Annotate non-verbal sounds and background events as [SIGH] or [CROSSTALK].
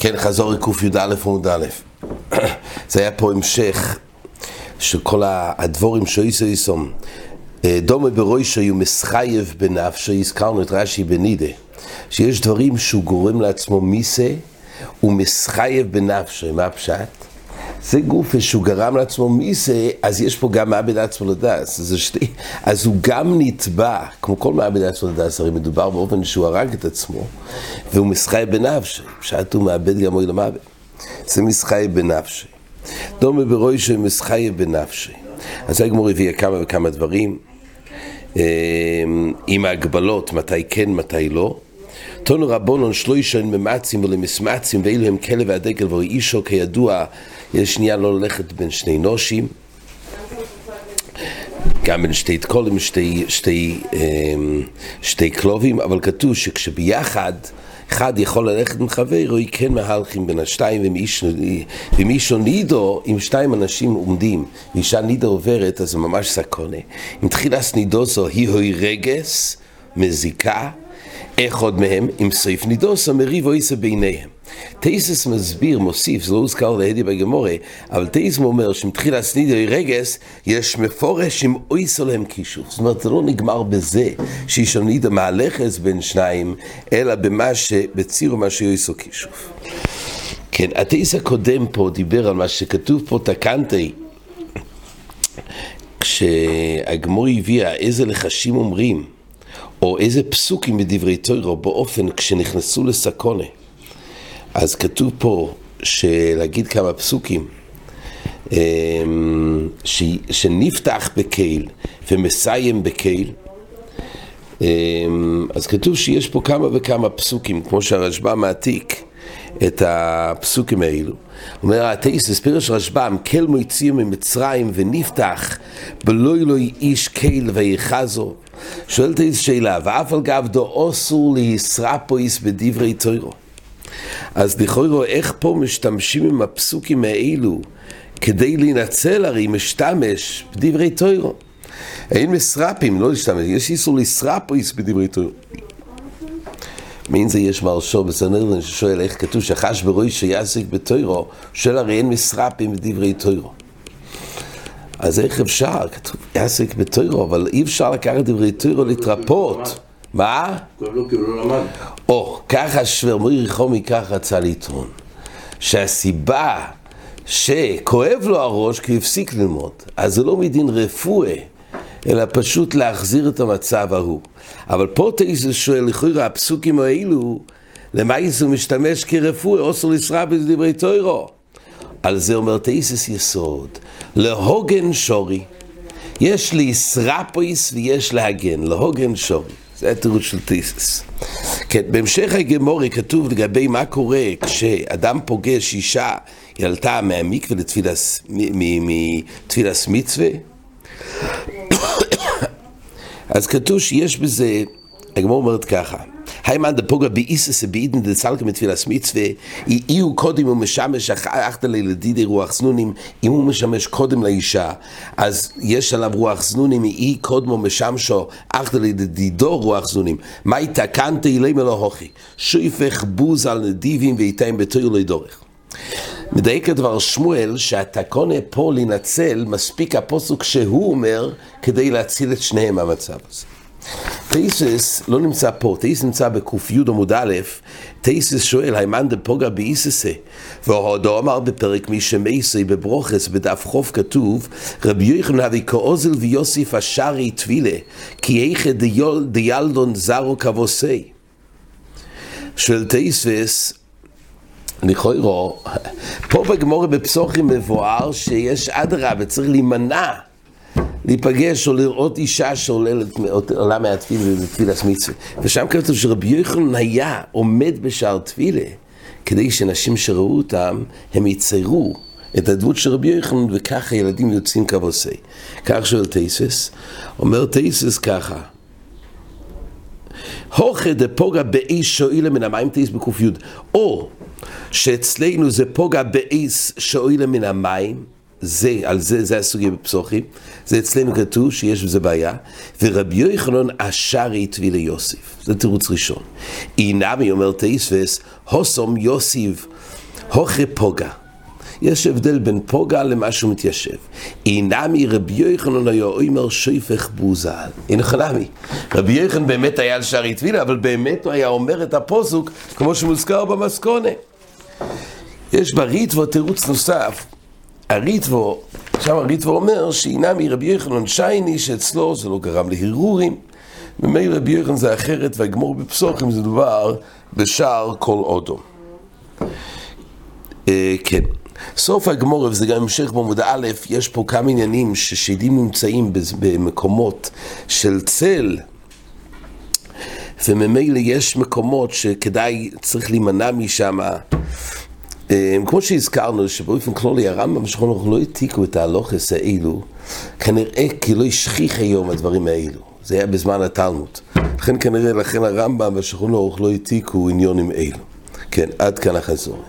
כן, חזור לקי"א עמוד א'. [CLEARS THROAT] זה היה פה המשך של כל הדבורים שאיסו איסום. אה, דומה בראשו יהיו מסחייב בנפשו, הזכרנו את רש"י בנידה, שיש דברים שהוא גורם לעצמו מיסה ומסחייב בנפשו, מה הפשט? זה גוף שהוא גרם לעצמו מיסה, אז יש פה גם מעבד עצמו לדס. שתי... אז הוא גם נתבע, כמו כל מעבד עצמו לדס, הרי מדובר באופן שהוא הרג את עצמו, והוא מסחי בנפשי, פשט הוא מאבד גם אוי למוות. זה מסחי בנפשי. דומה שהוא מסחי בנפשי. אז הגמור הביאה כמה וכמה דברים, אמ, עם ההגבלות, מתי כן, מתי לא. תונו רבונון שלוישן ממצים ולמסמצים ואילו הם כלב והדגל ואישו כידוע יש שנייה לא ללכת בין שני נושים גם בין שתי תקולים, שתי, שתי, אמ, שתי קלובים, אבל כתוב שכשביחד אחד יכול ללכת עם חברו, כן מהלכים בין השתיים, ומישהו נידו, אם שתיים אנשים עומדים, ואישה נידו עוברת, אז זה ממש סקונה. אם תחילת נידוסו היא הוי רגס, מזיקה, עוד מהם, עם סעיף נידוסו מריב אויסה ביניהם. טייסס מסביר, מוסיף, זה לא הוזכר להדי בגמורה, אבל טייסס אומר שמתחילה סנידי רגס, יש מפורש עם אויסו להם כישוף. זאת אומרת, זה לא נגמר בזה שישונידה מהלכס בין שניים, אלא במה ש... בציר מה שיועסו כישוף. כן, הטייס הקודם פה דיבר על מה שכתוב פה תקנתי, כשהגמור הביאה איזה לחשים אומרים, או איזה פסוקים בדברי תוירו באופן כשנכנסו לסקונה. אז כתוב פה שלהגיד כמה פסוקים אמ, ש, שנפתח בקהיל ומסיים בקהיל אמ, אז כתוב שיש פה כמה וכמה פסוקים, כמו שהרשב"א מעתיק את הפסוקים האלו. אומר התייסס, פירש רשב"ם, כל מוציאו ממצרים ונפתח בלא אלוהי איש קהיל ויחזו. שואל תייס שאלה, ואף על גב דו אסור לישרפויס בדברי תוירו. אז לכאורה איך פה משתמשים עם הפסוקים האלו כדי להינצל הרי משתמש בדברי תוירו. אין מסרפים, לא להשתמש, יש איסור לסרפויס בדברי תוירו. מעין זה יש מרשו בסנדרלן ששואל איך כתוב שחש ברוי שיעסק בתוירו, שואל הרי אין מסרפים בדברי תוירו. אז איך אפשר? כתוב יעסק בתוירו, אבל אי אפשר לקחת דברי תוירו להתרפות. מה? או, ככה שוורמרי רחומי כך רצה לטעון, שהסיבה שכואב לו הראש כי הפסיק ללמוד, אז זה לא מדין רפואה, אלא פשוט להחזיר את המצב ההוא. אבל פה תייסס שואל, לכאורה הפסוקים האלו, למה הוא משתמש כרפואה, אוסר לסרב בדברי תוירו. על זה אומר תייסס יסוד, להוגן שורי. יש לישרפויס ויש להגן, להוגן שורי. זה התירוץ של תיסס. כן, בהמשך הגמורי כתוב לגבי מה קורה כשאדם פוגש אישה, היא עלתה מהמקווה לתפילס מצווה. [COUGHS] אז כתוב שיש בזה, הגמור אומרת ככה, היימן דפוגה באיסס באידן דצלקה מתפילס מצווה, אי הוא קודם ומשמש אחתא לילדידי רוח זנונים, אם הוא משמש קודם לאישה, אז יש עליו רוח זנונים, אי קודמו משמשו אחתא לילדידו רוח זנונים. מה יתקנתי אלי מלאהוכי? שויפך בוז על נדיבים ואיתם בתויר לא ידורך. מדייק הדבר שמואל שהתקונה פה לנצל מספיק הפוסוק שהוא אומר כדי להציל את שניהם מהמצב הזה. טייסס לא נמצא פה, טייסס נמצא בק"י עמוד א', טייסס שואל, היימן דפוגה באיססה, והודו אמר בפרק מי שמייסי בברוכס, בדף חוף כתוב, רבי יוחנן אבי כאוזל ויוסיף השארי טבילה, כי איכה דיילדון זרו כבוסי. שואל טייסס, לכאורה, פה בגמורי בפסוחים מבואר שיש אדרבה, צריך להימנע להיפגש או לראות אישה שעולה מהתפילה בתפילת מצווה. ושם כתוב שרבי יוחנן היה עומד בשער תפילה, כדי שנשים שראו אותם, הם יציירו את הדמות של רבי יוחנן, וככה ילדים יוצאים כבוסי. כך שואל טייסס, אומר טייסס ככה, הוכה דפוגע באיש שואילה מן המים טייס בק"י, או שאצלנו זה פוגע באיס שואילה מן המים, זה, על זה, זה הסוגיה בפסוחים, זה אצלנו כתוב שיש בזה בעיה, ורבי יוחנן אשרי טבי ליוסיף, זה תירוץ ראשון. אינמי אומר תאיספס, הוסום יוסיף, הוכי פוגה. יש הבדל בין פוגע למה שהוא מתיישב. אינמי רבי יוחנן היה אומר שויפך בוזל. חנמי. רבי יוחנן באמת היה על שערי טבילה, אבל באמת הוא היה אומר את הפוסוק כמו שמוזכר במסכונה. יש בריטבו תירוץ נוסף. הריטבו, שם הריטבו אומר שאינמי רבי יוחנן שייני שאצלו זה לא גרם להרהורים. ממילא רבי יוחנן זה אחרת והגמור בפסוחים זה דבר בשער כל אודו. אה, כן. סוף הגמור, וזה גם המשך בעמוד א', יש פה כמה עניינים ששדים נמצאים במקומות של צל, וממילא יש מקומות שכדאי, צריך להימנע משם. אה, כמו שהזכרנו, שבאופן כללי הרמב"ם שכון אנחנו לא העתיקו את ההלוכס האלו, כנראה כי לא השכיח היום הדברים האלו. זה היה בזמן התלמוד. לכן כנראה, לכן הרמב"ם והשכון לא העתיקו עניונים אלו. כן, עד כאן החזור.